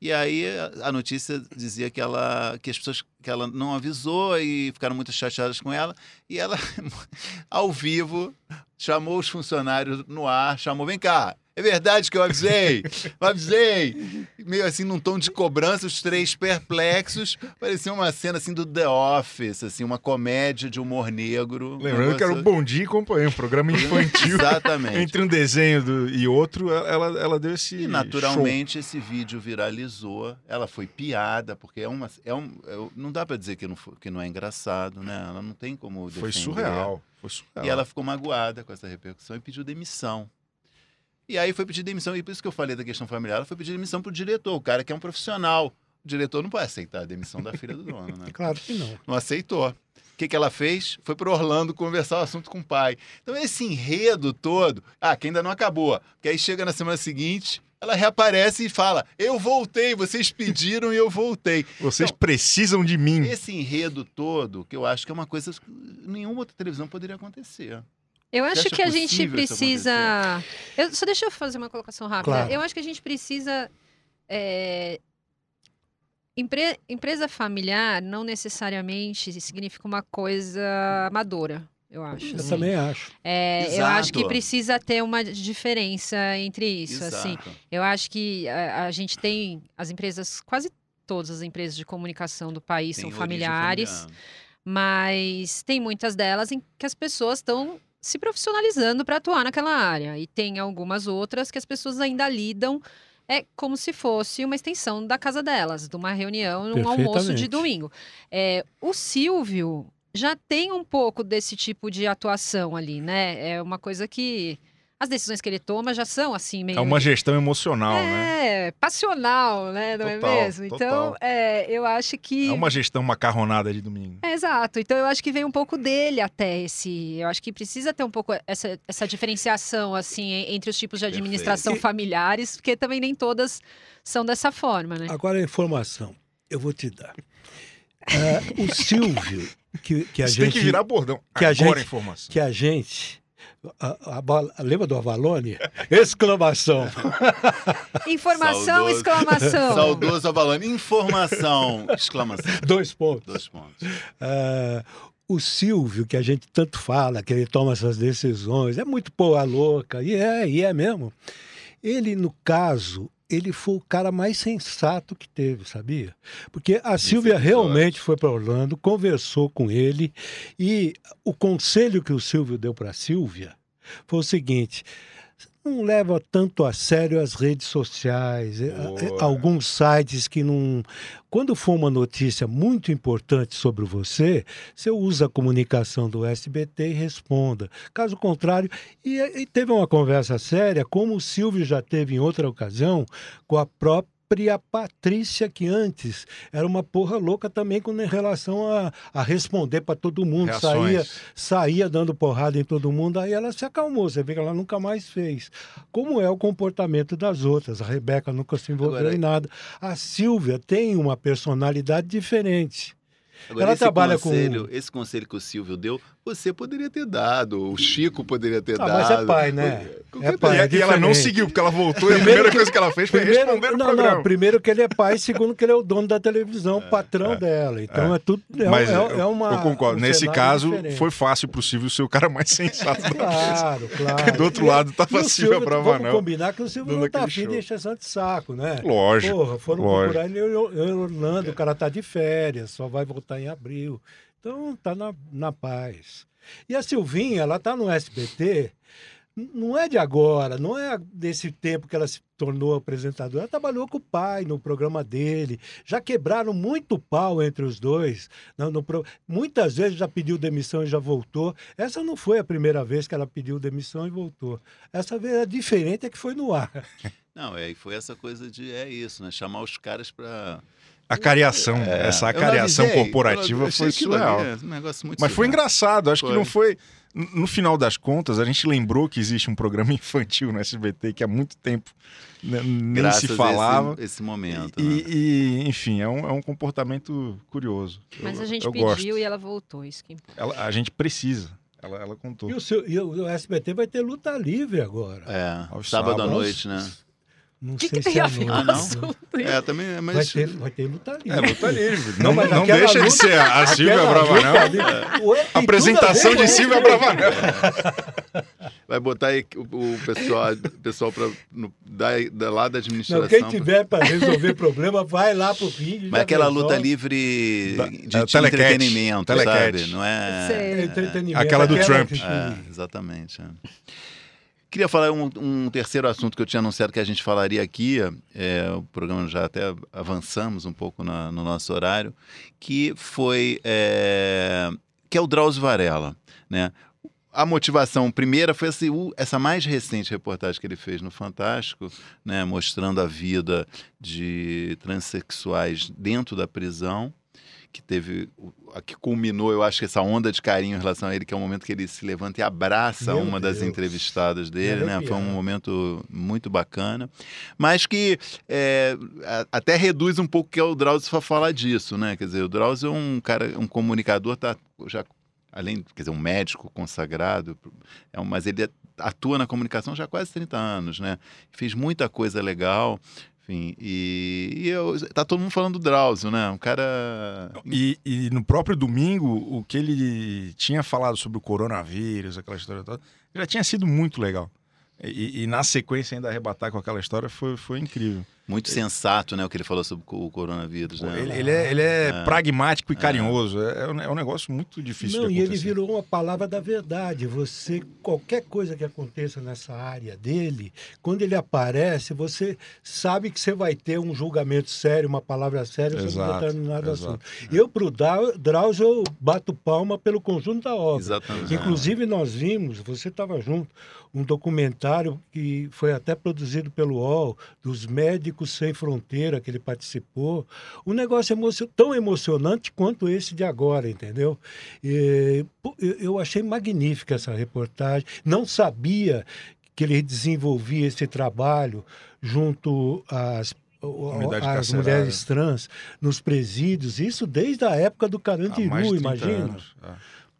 Speaker 2: E aí a notícia dizia que ela que as pessoas que ela não avisou e ficaram muito chateadas com ela e ela [LAUGHS] ao vivo chamou os funcionários no ar, chamou vem cá, é verdade que eu avisei, eu avisei, meio assim num tom de cobrança, os três perplexos, parecia uma cena assim do The Office, assim uma comédia de humor negro.
Speaker 3: Lembrando que era o Bom Dia e Companhia, um programa infantil.
Speaker 2: Exatamente.
Speaker 3: Entre um desenho do- e outro, ela, ela deu esse.
Speaker 2: E naturalmente esse vídeo viralizou. Ela foi piada, porque é uma. É um, é- não dá pra dizer que não, que não é engraçado, né? Ela não tem como
Speaker 3: show. Foi
Speaker 2: defender.
Speaker 3: surreal. Foi surreal.
Speaker 2: E ela ficou magoada com essa repercussão e pediu demissão. E aí foi pedir demissão, e por isso que eu falei da questão familiar, ela foi pedir demissão pro diretor, o cara que é um profissional. O diretor não pode aceitar a demissão da filha do dono, né? [LAUGHS]
Speaker 5: Claro que não.
Speaker 2: Não aceitou. O que, que ela fez? Foi para Orlando conversar o assunto com o pai. Então, esse enredo todo. Ah, que ainda não acabou. Porque aí chega na semana seguinte, ela reaparece e fala: Eu voltei, vocês pediram e eu voltei.
Speaker 3: Vocês
Speaker 2: Não.
Speaker 3: precisam de mim.
Speaker 2: Esse enredo todo, que eu acho que é uma coisa que nenhuma outra televisão poderia acontecer.
Speaker 4: Eu acho que a gente precisa. Eu, só deixa eu fazer uma colocação rápida.
Speaker 5: Claro.
Speaker 4: Eu acho que a gente precisa. é, empre- Empresa familiar não necessariamente significa uma coisa amadora, eu acho.
Speaker 5: Eu
Speaker 4: assim.
Speaker 5: também acho.
Speaker 4: É, eu acho que precisa ter uma diferença entre isso. Assim,
Speaker 2: Exato.
Speaker 4: eu acho que a, a gente tem as empresas, quase todas as empresas de comunicação do país
Speaker 2: Tem
Speaker 4: são familiares
Speaker 2: familiar.
Speaker 4: mas tem muitas delas em que as pessoas estão se profissionalizando para atuar naquela área. E tem algumas outras que as pessoas ainda lidam é como se fosse uma extensão da casa delas, de uma reunião, um almoço de domingo. É, o Silvio já tem um pouco desse tipo de atuação ali, né? É uma coisa que as decisões que ele toma já são assim meio
Speaker 3: É uma gestão emocional, né?
Speaker 4: é, passional, né? Não
Speaker 3: Total,
Speaker 4: é mesmo? Então,
Speaker 3: total.
Speaker 4: é, eu acho que
Speaker 3: É uma gestão macarronada de domingo.
Speaker 4: é, exato. Então eu acho que vem um pouco dele até esse. Eu acho que precisa ter um pouco essa, essa diferenciação, assim, en- entre os tipos de administração
Speaker 5: E-
Speaker 4: familiares, porque também nem todas são dessa forma, né?
Speaker 5: Agora a informação, eu vou te dar. É, o Silvio, que, que a
Speaker 3: Isso
Speaker 5: gente.
Speaker 3: tem que virar bordão.
Speaker 5: que a
Speaker 3: Agora
Speaker 5: gente-
Speaker 3: a informação.
Speaker 5: que a gente A, a, a, lembra do Avalone? [LAUGHS] Exclamação.
Speaker 4: Informação,
Speaker 2: Saudoso.
Speaker 4: exclamação.
Speaker 2: Saudoso Avalone. Informação. Exclamação. [LAUGHS]
Speaker 5: Dois pontos.
Speaker 2: Dois pontos.
Speaker 5: Ah, o Silvio, que a gente tanto fala, que ele toma essas decisões, é muito porra louca, e é, e é mesmo. Ele, no caso, ele foi o cara mais sensato que teve, sabia? Porque a Silvia realmente foi para Orlando, conversou com ele e o conselho que o Silvio deu para a Silvia foi o seguinte: não leva tanto a sério as redes sociais, eh, eh, alguns sites que não. Quando for uma notícia muito importante sobre você, você usa a comunicação do SBT e responda. Caso contrário, e, e teve uma conversa séria, como o Silvio já teve em outra ocasião, com a própria Patrícia, que antes era uma porra louca também com relação a, a responder para todo mundo, saía,
Speaker 3: Reações.
Speaker 5: saía dando porrada em todo mundo, aí ela se acalmou, você vê que ela nunca mais fez. Como é o comportamento das outras? A Rebeca nunca se envolveu
Speaker 2: Agora-
Speaker 5: em nada. A Silvia tem uma personalidade diferente.
Speaker 2: Agora,
Speaker 5: Ela
Speaker 2: esse
Speaker 5: trabalha com-
Speaker 2: conselho, Esse conselho que o Silvio deu, você poderia ter dado, o Chico poderia ter
Speaker 5: Ah,
Speaker 2: dado.
Speaker 5: mas é pai, né? É pai.
Speaker 3: E,
Speaker 5: é
Speaker 3: e ela não seguiu, porque ela voltou e a
Speaker 5: Primeiro
Speaker 3: primeira
Speaker 5: que-
Speaker 3: coisa que ela fez foi responder no
Speaker 5: não,
Speaker 3: programa.
Speaker 5: não, primeiro que ele é pai, segundo que ele é o dono da televisão, o patrão dela. Então é, tudo. É,
Speaker 3: Mas
Speaker 5: é, é uma.
Speaker 3: eu concordo.
Speaker 5: um
Speaker 3: Nesse caso,
Speaker 5: diferente.
Speaker 3: foi fácil pro Silvio ser o cara mais [LAUGHS] sensato da.
Speaker 5: Claro, claro.
Speaker 3: Do outro lado tava
Speaker 5: e o
Speaker 3: a Silvia
Speaker 5: Silvio,
Speaker 3: Bravanel.
Speaker 5: Vamos combinar que o Silvio não tá afim de encheção de saco, né?
Speaker 3: Lógico,
Speaker 5: Porra, foram
Speaker 3: lógico.
Speaker 5: procurar ele em Orlando, o cara tá de férias, só vai voltar em abril. Então tá na, na paz. E a Silvinha, ela tá no SBT, não é de agora, não é desse tempo que ela se tornou apresentadora. Ela trabalhou com o pai no programa dele. Já quebraram muito pau entre os dois. No, no Muitas vezes já pediu demissão e já voltou. Essa não foi a primeira vez que ela pediu demissão e voltou. Essa vez é diferente, é que foi no ar. [LAUGHS]
Speaker 2: Não, é, e foi essa coisa de, é isso, né? Chamar os caras pra...
Speaker 3: A cariação,
Speaker 2: É,
Speaker 3: essa acariação
Speaker 2: avisei,
Speaker 3: corporativa foi surreal.
Speaker 2: é um negócio muito
Speaker 3: Mas foi
Speaker 2: surreal.
Speaker 3: engraçado, acho que
Speaker 2: Foi.
Speaker 3: não foi. No final das contas, a gente lembrou que existe um programa [LAUGHS] infantil no SBT que há muito tempo nem
Speaker 2: Graças
Speaker 3: se falava.
Speaker 2: esse, esse momento,
Speaker 3: E,
Speaker 2: né?
Speaker 3: e, enfim, é um, é um comportamento curioso.
Speaker 4: Mas
Speaker 3: Eu-
Speaker 4: a gente pediu
Speaker 3: gosto.
Speaker 4: e ela voltou. Isso que...
Speaker 3: Ela- a gente precisa. Ela, ela contou.
Speaker 5: E o, seu- e o SBT vai ter luta livre agora.
Speaker 2: É, sábado à noite, né?
Speaker 5: Não
Speaker 4: O que,
Speaker 5: sei
Speaker 4: que tem
Speaker 5: se é
Speaker 4: a ver com o
Speaker 2: não?
Speaker 4: assunto?
Speaker 2: É, também,
Speaker 5: Vai
Speaker 2: mas...
Speaker 5: ter, vai ter luta livre.
Speaker 3: É, luta livre.
Speaker 5: Não,
Speaker 3: Não, não
Speaker 5: aquela
Speaker 3: deixa de
Speaker 5: luta-
Speaker 3: ser a Silvia
Speaker 5: Aquela
Speaker 3: Bravanel.
Speaker 5: luta livre- Ué, tem tudo a
Speaker 3: Apresentação de Silvia. Bravanel. [LAUGHS]
Speaker 2: Vai botar aí o, o pessoal, pessoal pra, no, da, da, lá da administração.
Speaker 5: Não, quem tiver para resolver problema, vai lá pro vídeo.
Speaker 2: Mas aquela luta livre de,
Speaker 3: é,
Speaker 2: de entretenimento,
Speaker 3: telecat.
Speaker 2: sabe? Não é...
Speaker 4: Sei.
Speaker 5: É entretenimento.
Speaker 3: Aquela do Trump.
Speaker 5: que-
Speaker 2: É, exatamente. Queria falar um, um terceiro assunto que eu tinha anunciado que a gente falaria aqui, é, o programa já até avançamos um pouco na- no nosso horário, que foi é, que é o Drauzio Varela, né? A motivação primeira foi esse, o- essa mais recente reportagem que ele fez no Fantástico, né, mostrando a vida de transexuais dentro da prisão, que teve a que culminou, eu acho que essa onda de carinho em relação a ele, que é o momento que ele se levanta e abraça
Speaker 5: Meu
Speaker 2: uma das
Speaker 5: Deus.
Speaker 2: entrevistadas dele, né? Foi um momento muito bacana, mas que é, até reduz um pouco que é o Drauzio para falar disso, né? Quer dizer, o Drauzio é um cara, um comunicador, tá já além, quer dizer, um médico consagrado, é um, mas ele atua na comunicação já há quase 30 anos, né? Fez muita coisa legal, enfim, e, e eu, tá todo mundo falando do Drauzio, né? Um cara...
Speaker 3: E, e no próprio domingo, o que ele tinha falado sobre o coronavírus, aquela história toda, já tinha sido muito legal. E, e na sequência ainda arrebatar com aquela história foi, foi incrível.
Speaker 2: Muito sensato, né? O que ele falou sobre o coronavírus, né?
Speaker 3: Ele, ele é, ele é pragmático e carinhoso. É, é um- é um negócio muito difícil
Speaker 5: Não,
Speaker 3: de
Speaker 5: e ele
Speaker 3: acontecer.
Speaker 5: virou uma palavra da verdade. Você, qualquer coisa que aconteça nessa área dele, quando ele aparece, você sabe que você vai ter um julgamento sério, uma palavra séria sobre um
Speaker 3: Exato,
Speaker 5: determinado
Speaker 3: exato.
Speaker 5: assunto. Eu, para o Drauzio, eu bato palma pelo conjunto da obra.
Speaker 2: Exatamente.
Speaker 5: Inclusive, nós vimos, você estava junto, um documentário que foi até produzido pelo UOL, dos Médicos Sem Fronteira, que ele participou. Um negócio emocio- tão emocionante quanto esse de agora, entendeu? E, eu- achei magnífica essa reportagem. Não sabia que ele desenvolvia esse trabalho junto às as mulheres trans nos presídios, isso desde a época do Carandiru,
Speaker 3: mais de 30
Speaker 5: imagina.
Speaker 3: anos. É.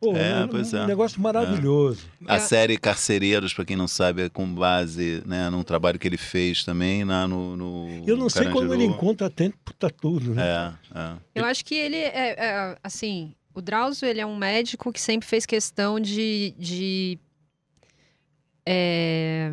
Speaker 5: Pô, é, um, pois é. um negócio maravilhoso.
Speaker 2: É. A série Carcereiros, para quem não sabe, é com base né, num trabalho que ele fez também na, no, no
Speaker 5: Eu não sei como ele encontra tempo para tudo, né?
Speaker 2: É, é.
Speaker 4: Eu acho que ele é, é, assim, o Drauzio ele é um médico que sempre fez questão de, de é,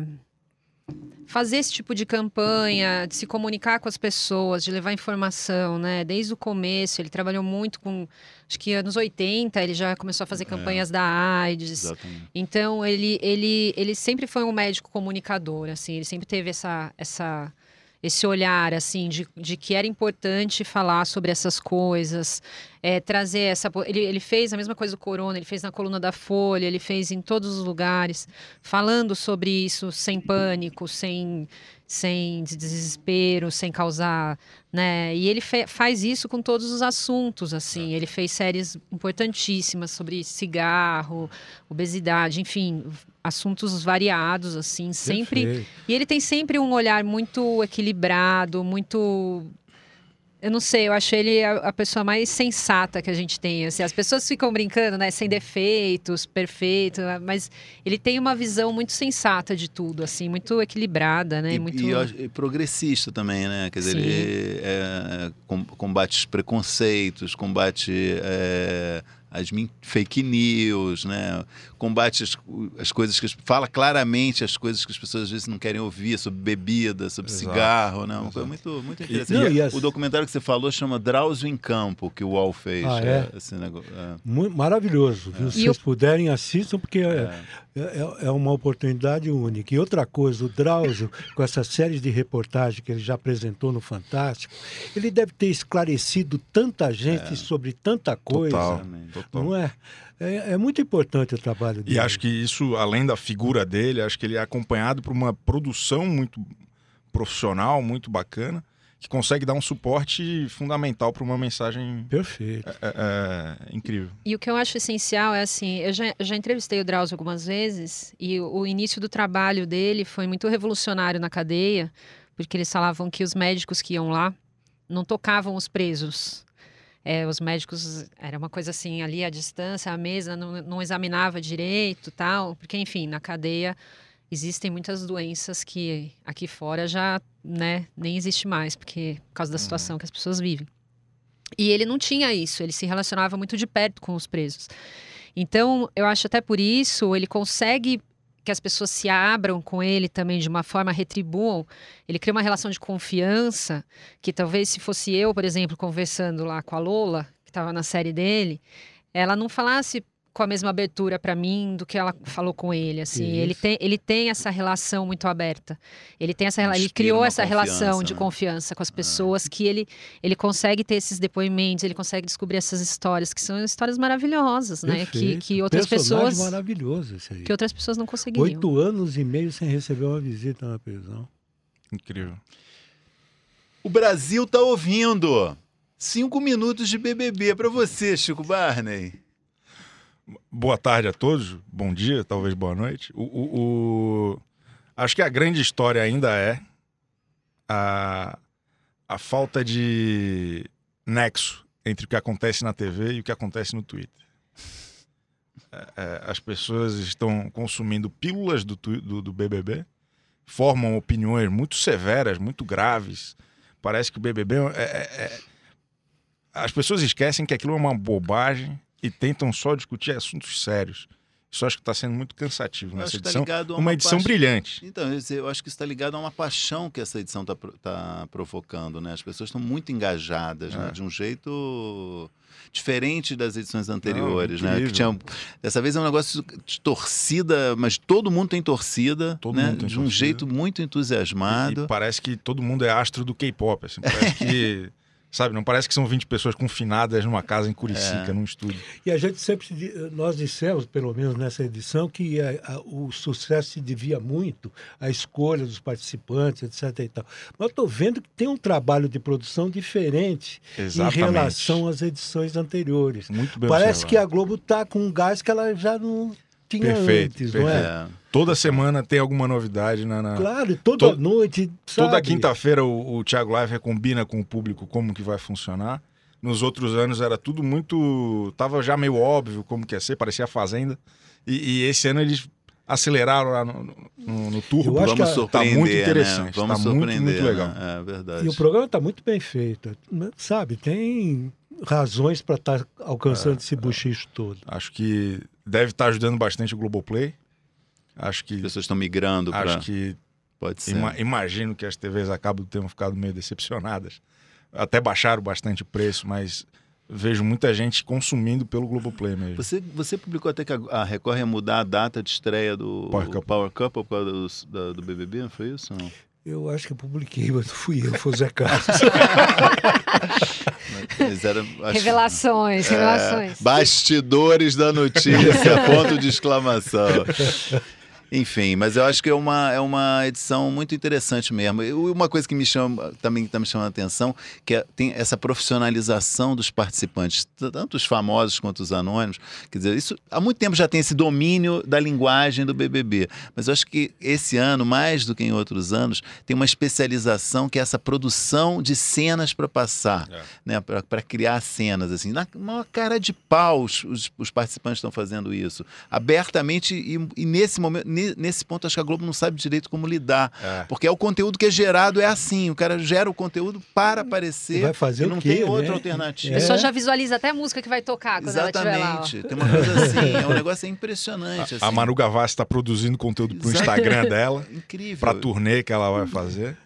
Speaker 4: fazer esse tipo de campanha, de se comunicar com as pessoas, de levar informação, né? Desde o começo, ele trabalhou muito com, acho que anos 80, ele já começou a fazer é. campanhas é, da AIDS. Exatamente. Então, ele, ele, ele sempre foi um médico comunicador, assim, ele sempre teve essa, essa esse olhar assim de, de que era importante falar sobre essas coisas, é, trazer essa. Ele, ele fez a mesma coisa do Corona, ele fez na coluna da Folha, ele fez em todos os lugares, falando sobre isso sem pânico, sem sem desespero, sem causar, né? E ele faz isso com todos os assuntos, assim. Ele fez séries importantíssimas sobre cigarro, obesidade, enfim, assuntos variados, assim, sempre. Perfeito. E ele tem sempre um olhar muito equilibrado, muito eu não sei, eu acho ele a, a, pessoa mais sensata que a gente tem. Assim, as pessoas ficam brincando, né? Sem defeitos, perfeito, mas ele tem uma visão muito sensata de tudo, assim, muito equilibrada, né?
Speaker 2: E,
Speaker 4: muito...
Speaker 2: e, progressista também, né? Quer dizer, Sim. ele é, combate os preconceitos, combate. É as fake news, né? Combate as, as coisas que fala claramente as coisas que as pessoas às vezes não querem ouvir sobre bebida, sobre Exato. cigarro, né? Uma coisa muito muito interessante. E, e as... O documentário que você falou chama Drauzio em Campo que o UOL fez.
Speaker 5: Ah, é?
Speaker 2: Esse negócio, é.
Speaker 5: Muito maravilhoso. É. Se vocês eu... puderem assistam porque é. é. é. é uma oportunidade única. E outra coisa, o Drauzio [LAUGHS] com essas séries de reportagem que ele já apresentou no Fantástico, ele deve ter esclarecido tanta gente é. sobre tanta coisa.
Speaker 3: Total.
Speaker 5: Não é? É? é? muito importante o trabalho dele.
Speaker 3: E acho que isso, além da figura dele, acho que ele é acompanhado por uma produção muito profissional, muito bacana, que consegue dar um suporte fundamental para uma mensagem
Speaker 5: perfeito,
Speaker 3: é, é, é, incrível.
Speaker 4: E o que eu acho essencial é assim, eu já, já entrevistei o Drauzio algumas vezes e o, o início do trabalho dele foi muito revolucionário na cadeia, porque eles falavam que os médicos que iam lá não tocavam os presos. É, os médicos, era uma coisa assim, ali à distância, a mesa não, não examinava direito tal, porque, enfim, na cadeia existem muitas doenças que aqui fora já né, nem existe mais, porque por causa da uhum. situação que as pessoas vivem. E ele não tinha isso, ele se relacionava muito de perto com os presos. Então, eu acho até por isso ele consegue que as pessoas se abram com ele também de uma forma, retribuam. Ele cria uma relação de confiança que talvez se fosse eu, por exemplo, conversando lá com a Lola, que estava na série dele, ela não falasse com a mesma abertura para mim do que ela falou com ele assim. Ele tem ele tem essa relação muito aberta. Ele tem essa ele criou essa relação né? de confiança com as pessoas que ele ele consegue ter esses depoimentos ele consegue descobrir essas histórias que são histórias maravilhosas né? Que, que outras pessoas
Speaker 5: maravilhoso esse aí.
Speaker 4: que outras pessoas não conseguiriam.
Speaker 5: Oito anos e meio sem receber uma visita na prisão.
Speaker 3: Incrível.
Speaker 2: O Brasil tá ouvindo. Cinco minutos de BBB para você Chico Barney
Speaker 3: boa tarde a todos, bom dia, talvez boa noite. O, o, o, Acho que a grande história ainda é a, a falta de nexo entre o que acontece na TV e o que acontece no Twitter. É, é, as pessoas estão consumindo pílulas do, do, do BBB, formam opiniões muito severas, muito graves. Parece que o BBB é, é, é, as pessoas esquecem que aquilo é uma bobagem e tentam só discutir assuntos sérios. Isso acho que está sendo muito cansativo nessa tá edição. Tá uma, uma, edição brilhante.
Speaker 2: Então, eu acho que isso está ligado a uma paixão que essa edição está tá provocando. Né? As pessoas estão muito engajadas, né? é. né? de um jeito diferente das edições anteriores. Não, né? que tinha... Dessa vez é um negócio de torcida, mas todo mundo tem torcida, todo né? Tem de um torcida. jeito muito entusiasmado.
Speaker 3: E, e, parece que todo mundo é astro do K-pop. Assim. Parece que [LAUGHS] Sabe, não parece que são 20 pessoas confinadas numa casa em Curicica, é. num estúdio.
Speaker 5: E a gente sempre, nós dissemos, pelo menos nessa edição, que a, a, o sucesso se devia muito à escolha dos participantes, etc. E tal. Mas estou vendo que tem um trabalho de produção diferente Exatamente. em relação às edições anteriores.
Speaker 3: Muito bem
Speaker 5: Parece observado. que a Globo está com um gás que ela já não tinha perfeito, antes, perfeito. não é?
Speaker 3: Toda semana tem alguma novidade na. na...
Speaker 5: Claro, toda to... noite.
Speaker 3: Sabe? Toda quinta-feira o, o Thiago Live recombina com o público como que vai funcionar. Nos outros anos era tudo muito. Tava já meio óbvio como que ia ser, parecia a Fazenda. E, e esse ano eles aceleraram lá no, no, no turbo.
Speaker 2: Vamos que tá muito
Speaker 3: né? interessante. Né?
Speaker 2: Vamos
Speaker 3: tá
Speaker 2: surpreender.
Speaker 3: Muito, muito legal.
Speaker 2: Né? É verdade.
Speaker 5: E o programa está muito bem feito. Sabe, tem razões para estar tá alcançando é, esse buchicho todo.
Speaker 3: Acho que deve estar tá ajudando bastante o Globoplay. Acho que.
Speaker 2: As pessoas estão migrando para.
Speaker 3: Acho que.
Speaker 2: Pode ser.
Speaker 3: Ima, imagino que as TVs acabam ter ficado meio decepcionadas. Até baixaram bastante o preço, mas vejo muita gente consumindo pelo Globoplay mesmo.
Speaker 2: Você, você publicou até que a Record ia mudar a data de estreia do
Speaker 3: Power Cup,
Speaker 2: Power por causa do, do, do BBB, não foi isso? Não?
Speaker 5: Eu acho que eu publiquei, mas não fui eu, foi o Zé Carlos. [LAUGHS]
Speaker 4: Eram, acho, revelações, é, revelações.
Speaker 2: Bastidores da notícia, ponto de exclamação. Enfim, mas eu acho que é uma, é uma edição muito interessante mesmo. E uma coisa que me chama, também está me chamando a atenção, que é, tem essa profissionalização dos participantes, tanto os famosos quanto os anônimos. Quer dizer, isso há muito tempo já tem esse domínio da linguagem do BBB. Mas eu acho que esse ano, mais do que em outros anos, tem uma especialização que é essa produção de cenas para passar, é. né? para criar cenas. assim Na uma cara de pau, os, os participantes estão fazendo isso. Abertamente e, e nesse momento nesse ponto, acho que a Globo não sabe direito como lidar. É. Porque é o conteúdo que é gerado, é assim. O cara gera o conteúdo para aparecer.
Speaker 5: Vai fazer
Speaker 2: e não
Speaker 5: o quê,
Speaker 2: tem outra
Speaker 5: né?
Speaker 2: alternativa.
Speaker 4: É. A pessoa já visualiza até a música que vai tocar quando
Speaker 2: Exatamente.
Speaker 4: ela estiver
Speaker 2: lá. Tem uma coisa assim. É um negócio impressionante.
Speaker 3: A,
Speaker 2: assim.
Speaker 3: a Manu Gavassi está produzindo conteúdo para o Instagram dela.
Speaker 2: Incrível.
Speaker 3: Para turnê que ela vai fazer.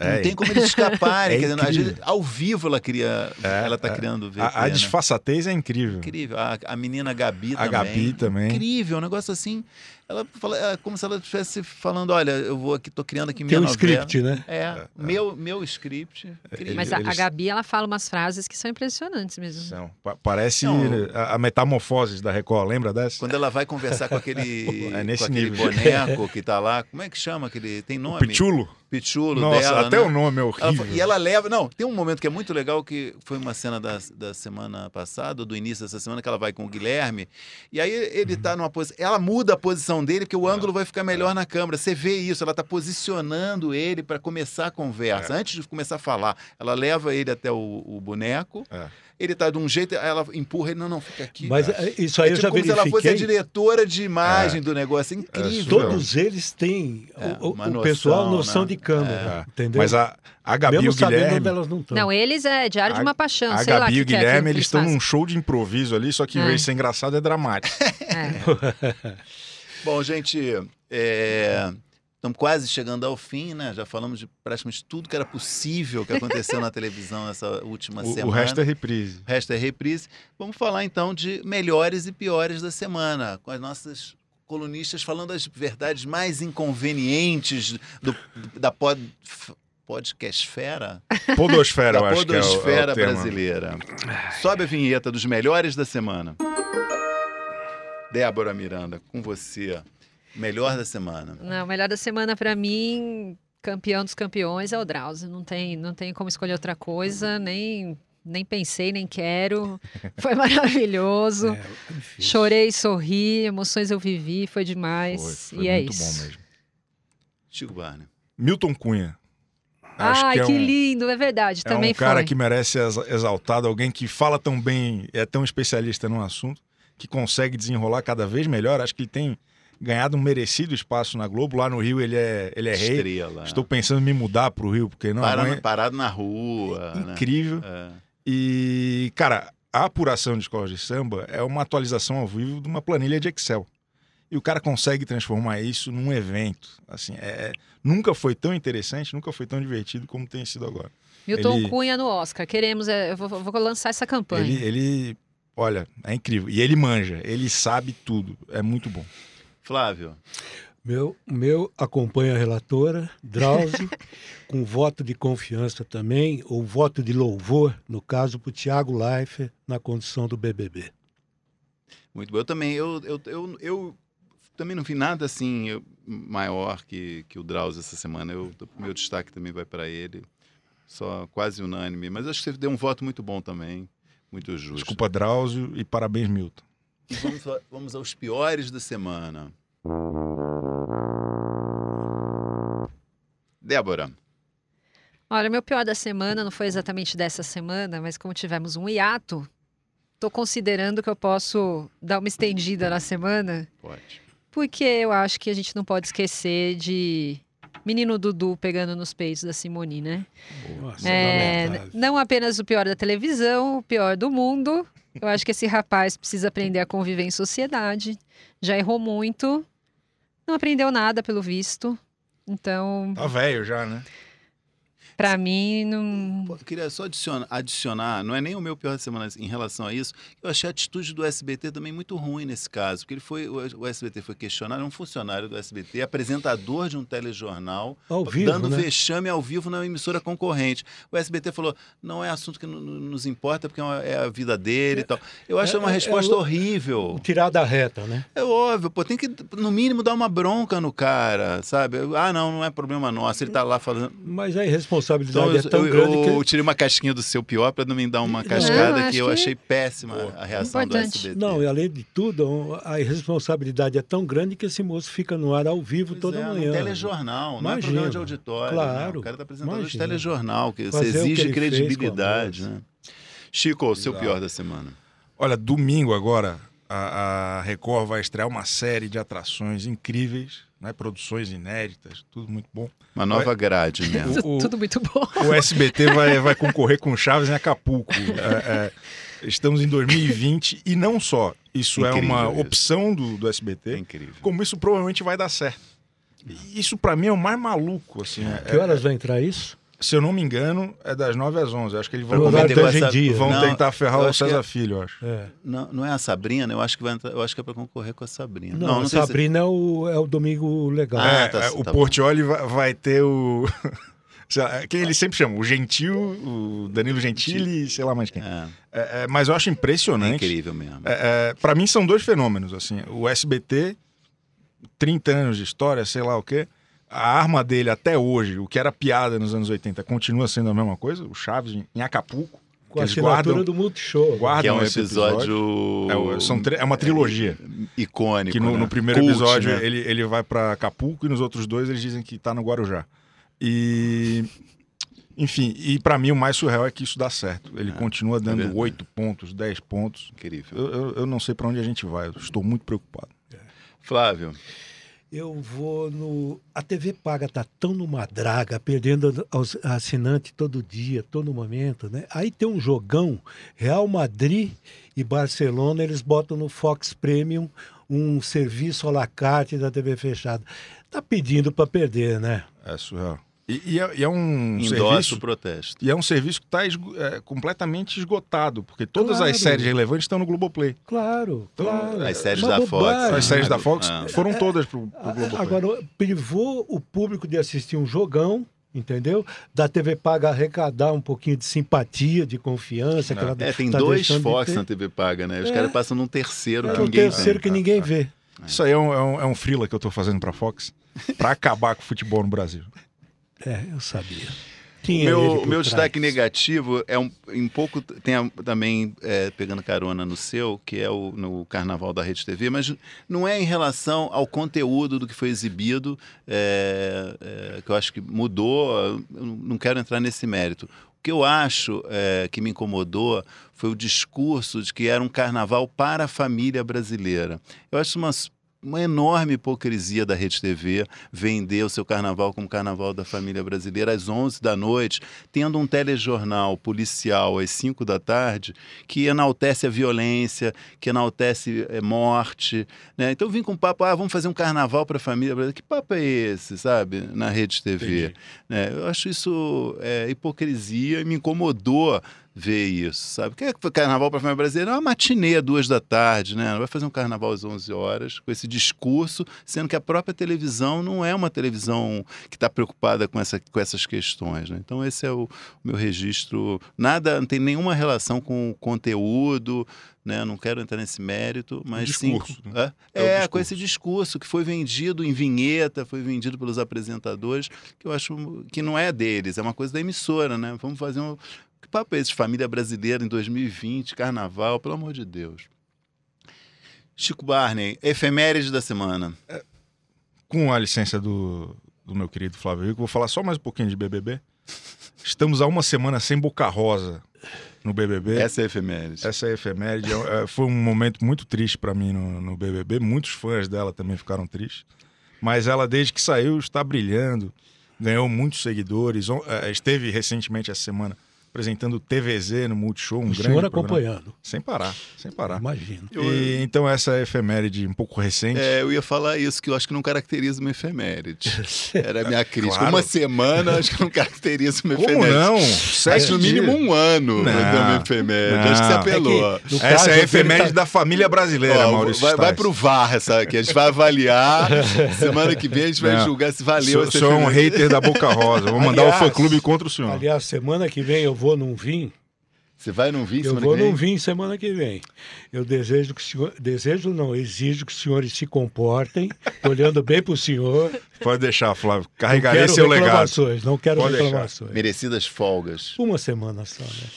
Speaker 2: É, não tem como eles [LAUGHS] escaparem. É dizer, vezes, ao vivo ela cria. É, ela está é. criando
Speaker 3: VT, A, a disfarçatez é incrível.
Speaker 2: Incrível. A, a menina Gabi
Speaker 3: a
Speaker 2: também.
Speaker 3: A Gabi também.
Speaker 2: Incrível, um negócio assim. Ela fala, é como se ela estivesse falando, olha, eu vou aqui, tô criando aqui minha
Speaker 5: Tem um
Speaker 2: novela.
Speaker 5: script, né?
Speaker 2: É, é, meu, meu script.
Speaker 4: Incrível. Mas a, a, Gabi, ela fala umas frases que são impressionantes mesmo.
Speaker 3: São. Parece Não, a, a metamorfose da Record, lembra dessa?
Speaker 2: Quando ela vai conversar com aquele, [LAUGHS]
Speaker 3: é nesse
Speaker 2: com aquele
Speaker 3: nível.
Speaker 2: boneco que tá lá, como é que chama aquele, tem nome?
Speaker 3: O Pichulo.
Speaker 2: Pichulo
Speaker 3: Nossa,
Speaker 2: dela,
Speaker 3: até
Speaker 2: né?
Speaker 3: o nome é horrível.
Speaker 2: Ela, e ela leva, não, tem um momento que é muito legal que foi uma cena da, da semana passada, do início dessa semana, que ela vai com o Guilherme, e aí ele tá numa posição, ela muda a posição dele, porque o ângulo vai ficar melhor na câmera. Você vê isso, ela está posicionando ele para começar a conversa. É. Antes de começar a falar, ela leva ele até o, o boneco. É. Ele está de um jeito, ela empurra ele, não, não, fica aqui.
Speaker 5: Mas
Speaker 2: cara.
Speaker 5: É, isso aí
Speaker 2: é,
Speaker 5: eu
Speaker 2: tipo,
Speaker 5: já
Speaker 2: como
Speaker 5: verifiquei.
Speaker 2: se ela fosse a diretora de imagem é. do negócio, é incrível.
Speaker 5: Todos eles têm o, o pessoal noção né? de câmera, entendeu?
Speaker 3: Mas a, a Gabi e o Guilherme...
Speaker 5: elas não.
Speaker 4: Não, eles é Diário de uma Paixão,
Speaker 3: A Gabi e o Guilherme, eles estão num show de improviso ali, só que em vez de ser engraçado, é dramático. [LAUGHS] [LAUGHS]
Speaker 2: Bom, gente, é... Estamos quase chegando ao fim, né? Já falamos de praticamente tudo que era possível que aconteceu na televisão essa última [LAUGHS]
Speaker 3: o,
Speaker 2: semana.
Speaker 3: O resto é reprise.
Speaker 2: O resto é reprise. Vamos falar então de melhores e piores da semana, com as nossas colunistas falando as verdades mais inconvenientes do, da pod, podcastfera.
Speaker 3: Podosfera,
Speaker 2: da
Speaker 3: eu acho
Speaker 2: podosfera
Speaker 3: que é o, é o
Speaker 2: brasileira. Sobe a vinheta dos melhores da semana. Débora Miranda, com você. Melhor da semana.
Speaker 4: Não, melhor da semana para mim, campeão dos campeões é o Drauzio. Não tem, não tem como escolher outra coisa, nem nem pensei, nem quero. [LAUGHS] Foi maravilhoso. É, Chorei, sorri, emoções eu vivi, foi demais.
Speaker 3: Foi, foi
Speaker 4: e é
Speaker 3: muito
Speaker 4: isso.
Speaker 3: bom mesmo.
Speaker 2: Chico Barney.
Speaker 3: Milton Cunha.
Speaker 4: Acho Ai,
Speaker 3: que, é
Speaker 4: que
Speaker 3: um,
Speaker 4: lindo, é verdade.
Speaker 3: É
Speaker 4: também
Speaker 3: um cara
Speaker 4: foi.
Speaker 3: que merece ser exaltado, alguém que fala tão bem, é tão especialista no assunto, que consegue desenrolar cada vez melhor. Acho que ele tem ganhado um merecido espaço na Globo. Lá no Rio ele é, ele é rei.
Speaker 2: Estrela.
Speaker 3: Estou pensando em me mudar para o Rio, porque não
Speaker 2: Para,
Speaker 3: aguento.
Speaker 2: Parado na rua. né?
Speaker 3: Incrível.
Speaker 2: É.
Speaker 3: E, cara, a apuração de escolas de samba é uma atualização ao vivo de uma planilha de Excel. E o cara consegue transformar isso num evento. Assim, é, nunca foi tão interessante, nunca foi tão divertido como tem sido agora.
Speaker 4: Milton
Speaker 3: Ele-
Speaker 4: Cunha no Oscar. Queremos, é, eu vou, vou lançar essa campanha.
Speaker 3: Ele, ele, olha, é incrível. E ele manja, ele sabe tudo. É muito bom.
Speaker 2: Flávio.
Speaker 5: Meu, meu acompanha a relatora, Drauzio, [LAUGHS] com voto de confiança também, ou voto de louvor, no caso, para o Tiago Leifert, na condição do BBB.
Speaker 2: Muito bom. Eu também, eu, eu, eu, eu também não vi nada assim eu- maior que, que o Drauzio essa semana. Eu, meu destaque também vai para ele. Só quase unânime. Mas acho que você deu um voto muito bom também. Muito justo.
Speaker 3: Desculpa, Drauzio, e parabéns, Milton.
Speaker 2: E vamos, vamos aos piores da semana. Débora.
Speaker 4: Olha, meu pior da semana não foi exatamente dessa semana, mas como tivemos um hiato, tô considerando que eu posso dar uma estendida na semana.
Speaker 2: Pode.
Speaker 4: Porque eu acho que a gente não pode esquecer de menino Dudu pegando nos peitos da Simone, né?
Speaker 5: Nossa,
Speaker 4: É, não apenas o pior da televisão, o pior do mundo. Eu acho que esse rapaz precisa aprender a conviver em sociedade. Já errou muito, não aprendeu nada, pelo visto. Então,
Speaker 3: Tá velho já, né?
Speaker 4: Pra mim, não.
Speaker 2: Pô, eu queria só adicionar, adicionar, não é nem o meu pior da semana em relação a isso, eu achei a atitude do SBT também muito ruim nesse caso, porque ele foi, o SBT foi questionado, é um funcionário do SBT, apresentador de um telejornal,
Speaker 5: Ao vivo,
Speaker 2: dando
Speaker 5: né?
Speaker 2: vexame ao vivo na emissora concorrente. O SBT falou, não é assunto que no- no- nos importa, porque é é a vida dele e tal. Eu acho
Speaker 5: é-
Speaker 2: uma
Speaker 5: é-
Speaker 2: resposta
Speaker 5: é o-
Speaker 2: horrível.
Speaker 5: Tirar da reta, né?
Speaker 2: É óbvio, pô, tem que, no mínimo, dar uma bronca no cara, sabe? Ah, não, não é problema nosso, ele tá lá falando...
Speaker 5: Mas a irresponsabilidade
Speaker 2: Então,
Speaker 5: é tão
Speaker 2: eu,
Speaker 5: grande
Speaker 2: eu
Speaker 5: que.
Speaker 2: tirei uma casquinha do seu pior para não me dar uma cascada
Speaker 4: acho
Speaker 2: que eu
Speaker 4: que-
Speaker 2: achei péssima a reação
Speaker 4: Importante.
Speaker 2: do SBT.
Speaker 5: Não, e além de tudo, a irresponsabilidade é tão grande que esse moço fica no ar ao vivo
Speaker 2: Pois
Speaker 5: toda
Speaker 2: é,
Speaker 5: manhã.
Speaker 2: telejornal, não é
Speaker 5: Imagina.
Speaker 2: programa de auditório.
Speaker 5: Claro,
Speaker 2: né? O cara tá apresentando de
Speaker 5: imagina.
Speaker 2: telejornal, que você
Speaker 5: Fazer que
Speaker 2: exige
Speaker 5: fez
Speaker 2: credibilidade.
Speaker 5: a
Speaker 2: Né? Chico, o seu pior da semana.
Speaker 3: Olha, domingo agora, a, a Record vai estrear uma série de atrações incríveis, né? Produções inéditas, tudo muito bom.
Speaker 2: Uma nova grade [LAUGHS] mesmo.
Speaker 3: O- o-
Speaker 4: Tudo muito bom.
Speaker 3: O SBT vai, vai concorrer com Chaves em Acapulco. [LAUGHS] É, é, estamos em 2020 e não só. Isso é
Speaker 2: Incrível
Speaker 3: uma
Speaker 2: isso.
Speaker 3: opção do, do
Speaker 2: É
Speaker 3: SBT,
Speaker 2: incrível.
Speaker 3: como isso provavelmente vai dar certo. Isso pra mim é o mais maluco, assim. é-
Speaker 5: Que horas vai entrar isso?
Speaker 3: Se eu não me engano, é das 9 às 11. Acho que eles vão,
Speaker 2: essa-
Speaker 5: dia.
Speaker 3: vão
Speaker 2: Não,
Speaker 3: tentar ferrar o César
Speaker 2: é-
Speaker 3: Filho, eu acho.
Speaker 5: É.
Speaker 2: Não, não é a Sabrina? Eu acho que vai entrar, eu acho que é para concorrer com a Sabrina.
Speaker 5: Não,
Speaker 2: sei se-
Speaker 5: Sabrina é, o, é o domingo legal.
Speaker 2: Ah,
Speaker 3: É,
Speaker 2: tá-
Speaker 3: é, o
Speaker 2: tá.
Speaker 3: Portioli vai, vai ter o. [LAUGHS] lá, Quem ele sempre chama? O Gentil, o Danilo Gentili e sei lá mais quem.
Speaker 2: É,
Speaker 3: É, é, mas eu acho
Speaker 2: é
Speaker 3: impressionante.
Speaker 2: incrível mesmo.
Speaker 3: É, é, para mim são dois fenômenos, assim. O SBT, 30 anos de história, sei lá o quê. A arma dele até hoje, o que era piada nos anos 80, continua sendo a mesma coisa. O Chaves em- Acapulco.
Speaker 5: com a assinatura
Speaker 3: guardam,
Speaker 5: do Multishow.
Speaker 3: guardam
Speaker 2: que é um
Speaker 3: esse
Speaker 2: episódio,
Speaker 3: É, são é uma trilogia.
Speaker 2: icônico.
Speaker 3: Que no,
Speaker 2: né?
Speaker 3: no primeiro
Speaker 2: Cult,
Speaker 3: episódio
Speaker 2: né?
Speaker 3: ele, ele vai pra Acapulco e nos outros dois eles dizem que tá no Guarujá. E. Enfim, e pra mim o mais surreal é que isso dá certo. Ele continua dando
Speaker 2: verdade.
Speaker 3: 8 pontos, 10 pontos.
Speaker 2: Incrível.
Speaker 3: Eu, eu, eu não sei pra onde a gente vai, eu estou muito preocupado.
Speaker 2: Flávio,
Speaker 5: Eu vou no. A TV paga tá tão numa draga, perdendo aos assinantes todo dia, todo momento, né? Aí tem um jogão, Real Madrid e Barcelona, eles botam no Fox Premium um serviço à la carte da TV fechada. Tá pedindo para perder, né?
Speaker 3: É surreal. E, e é, e é um
Speaker 2: endossa
Speaker 3: serviço.
Speaker 2: o protesto.
Speaker 3: E é um serviço que está completamente esgotado, porque todas
Speaker 5: Claro.
Speaker 3: as séries relevantes estão no Globoplay.
Speaker 5: Claro,
Speaker 3: Então,
Speaker 5: claro.
Speaker 2: As séries
Speaker 5: Uma
Speaker 2: da Fox,
Speaker 5: bobagem.
Speaker 3: As séries da Fox
Speaker 2: Ah.
Speaker 3: foram todas pro, pro Globoplay.
Speaker 5: Agora, privou o público de assistir um jogão, entendeu? Da TV paga arrecadar um pouquinho de simpatia, de confiança. que ela
Speaker 2: É, tem
Speaker 5: tá
Speaker 2: dois Fox na TV paga, né? Os
Speaker 5: É.
Speaker 2: caras passam num terceiro
Speaker 5: É
Speaker 2: que
Speaker 5: o
Speaker 2: ninguém
Speaker 5: terceiro
Speaker 2: tem.
Speaker 5: que ninguém vê.
Speaker 3: Isso aí é um, é um, é um freela que eu tô fazendo pra Fox pra acabar com o futebol no Brasil.
Speaker 5: É, eu sabia. Ele
Speaker 2: meu, o meu destaque negativo é um, em pouco tem a- também é, pegando carona no seu, que é o no Carnaval da Rede TV, mas não é em relação ao conteúdo do que foi exibido, é, é, que eu acho que mudou. Não quero entrar nesse mérito. O que eu acho é, que me incomodou foi o discurso de que era um carnaval para a família brasileira. Eu acho uma uma enorme hipocrisia da Rede TV vender o seu carnaval como carnaval da família brasileira às 11 da noite, tendo um telejornal policial às 5 da tarde que enaltece a violência, que enaltece eh, morte. Né? Então vim com um papo, ah, vamos fazer um carnaval para a família brasileira. Que papo é esse, sabe? Na Rede TV. Né? Eu acho isso é, hipocrisia e me incomodou ver isso, sabe? O que é carnaval para a família brasileira? É uma matinê, duas da tarde, né? Não vai fazer um carnaval às 11 horas com esse discurso, sendo que a própria televisão não é uma televisão que está preocupada com, essa, com essas questões, né? Então esse é o, o meu registro. Nada, não tem nenhuma relação com o conteúdo, né? Não quero entrar nesse mérito, mas
Speaker 3: discurso,
Speaker 2: sim...
Speaker 3: né?
Speaker 2: É,
Speaker 3: É
Speaker 2: é, com esse discurso que foi vendido em vinheta, foi vendido pelos apresentadores, que eu acho que não é deles, é uma coisa da emissora, né? Vamos fazer um. Que papo é esse? Família brasileira em 2020, carnaval, pelo amor de Deus. Chico Barney, efeméride da semana.
Speaker 3: Com a licença do, do meu querido Flávio Rico, vou falar só mais um pouquinho de BBB. Estamos há uma semana sem Boca Rosa no BBB.
Speaker 2: Essa é a efeméride.
Speaker 3: Essa é a efeméride. É, é, foi um momento muito triste para mim no, no BBB. Muitos fãs dela também ficaram tristes. Mas ela, desde que saiu, está brilhando. Ganhou muitos seguidores. É, esteve recentemente essa semana apresentando o TVZ no Multishow, um o grande senhor
Speaker 5: acompanhando.
Speaker 3: Sem parar, sem parar.
Speaker 5: Imagino.
Speaker 3: E, então essa é efeméride um pouco recente.
Speaker 2: É, eu ia falar isso, que eu acho que não caracteriza uma efeméride. [LAUGHS] Era a minha crítica. Claro. Uma semana, acho que não caracteriza uma
Speaker 3: Como
Speaker 2: efeméride.
Speaker 3: não?
Speaker 2: Sete no mínimo um ano não, uma efeméride. Não. Acho que você apelou. É
Speaker 3: que, essa é a efeméride tá... da família brasileira, Ó, Maurício
Speaker 2: vai, vai pro VAR essa aqui. A gente vai avaliar. [LAUGHS] semana que vem a gente vai não. julgar se valeu
Speaker 3: essa Sou um hater da Boca Rosa. Vou mandar aliás, o fã-clube contra o senhor.
Speaker 5: Aliás, semana que vem eu vou num vinho
Speaker 2: você vai num vinho
Speaker 5: semana
Speaker 2: que vem?
Speaker 5: Eu vou num vinho semana que vem. Eu desejo que o senhor... Desejo não, exijo que os senhores se comportem, [LAUGHS] olhando bem para o senhor.
Speaker 3: Pode deixar, Flávio. Carregarei seu legado.
Speaker 5: Não quero Pode reclamações. Deixar.
Speaker 2: Merecidas folgas.
Speaker 5: Uma semana só, né?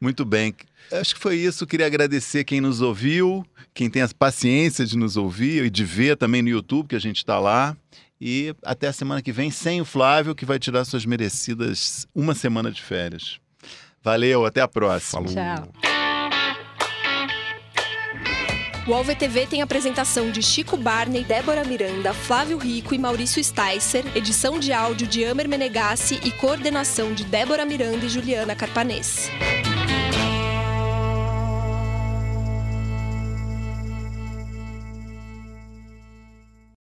Speaker 2: Muito bem. Acho que foi isso. Queria agradecer quem nos ouviu, quem tem a paciência de nos ouvir e de ver também no YouTube, que a gente está lá. E até a semana que vem, sem o Flávio, que vai tirar suas merecidas uma semana de férias. Valeu, até a próxima.
Speaker 4: Falou. Tchau.
Speaker 1: O AlvTV tem apresentação de Chico Barney, Débora Miranda, Flávio Rico e Maurício Sticer, edição de áudio de Amer Menegassi e coordenação de Débora Miranda e Juliana Carpanês.